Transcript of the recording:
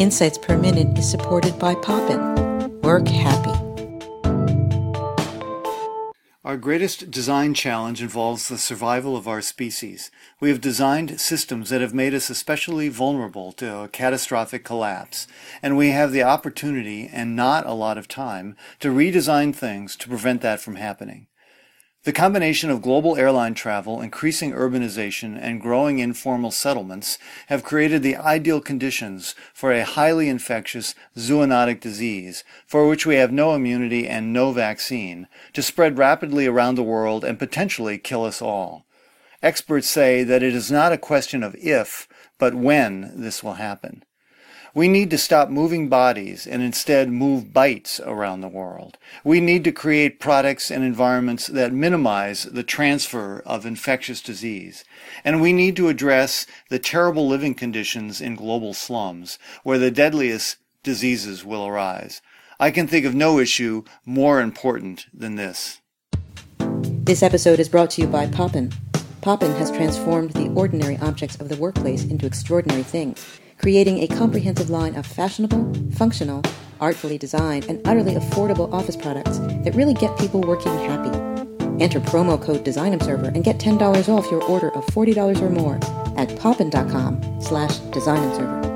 Insights Per Minute is supported by Poppin. Work happy. Our greatest design challenge involves the survival of our species. We have designed systems that have made us especially vulnerable to a catastrophic collapse, and we have the opportunity and not a lot of time to redesign things to prevent that from happening. The combination of global airline travel, increasing urbanization, and growing informal settlements have created the ideal conditions for a highly infectious zoonotic disease, for which we have no immunity and no vaccine, to spread rapidly around the world and potentially kill us all. Experts say that it is not a question of if, but when this will happen. We need to stop moving bodies and instead move bytes around the world. We need to create products and environments that minimize the transfer of infectious disease. And we need to address the terrible living conditions in global slums, where the deadliest diseases will arise. I can think of no issue more important than this. This episode is brought to you by Poppin. Poppin has transformed the ordinary objects of the workplace into extraordinary things creating a comprehensive line of fashionable, functional, artfully designed, and utterly affordable office products that really get people working happy. Enter promo code DesignObserver and get $10 off your order of $40 or more at poppin.com slash designobserver.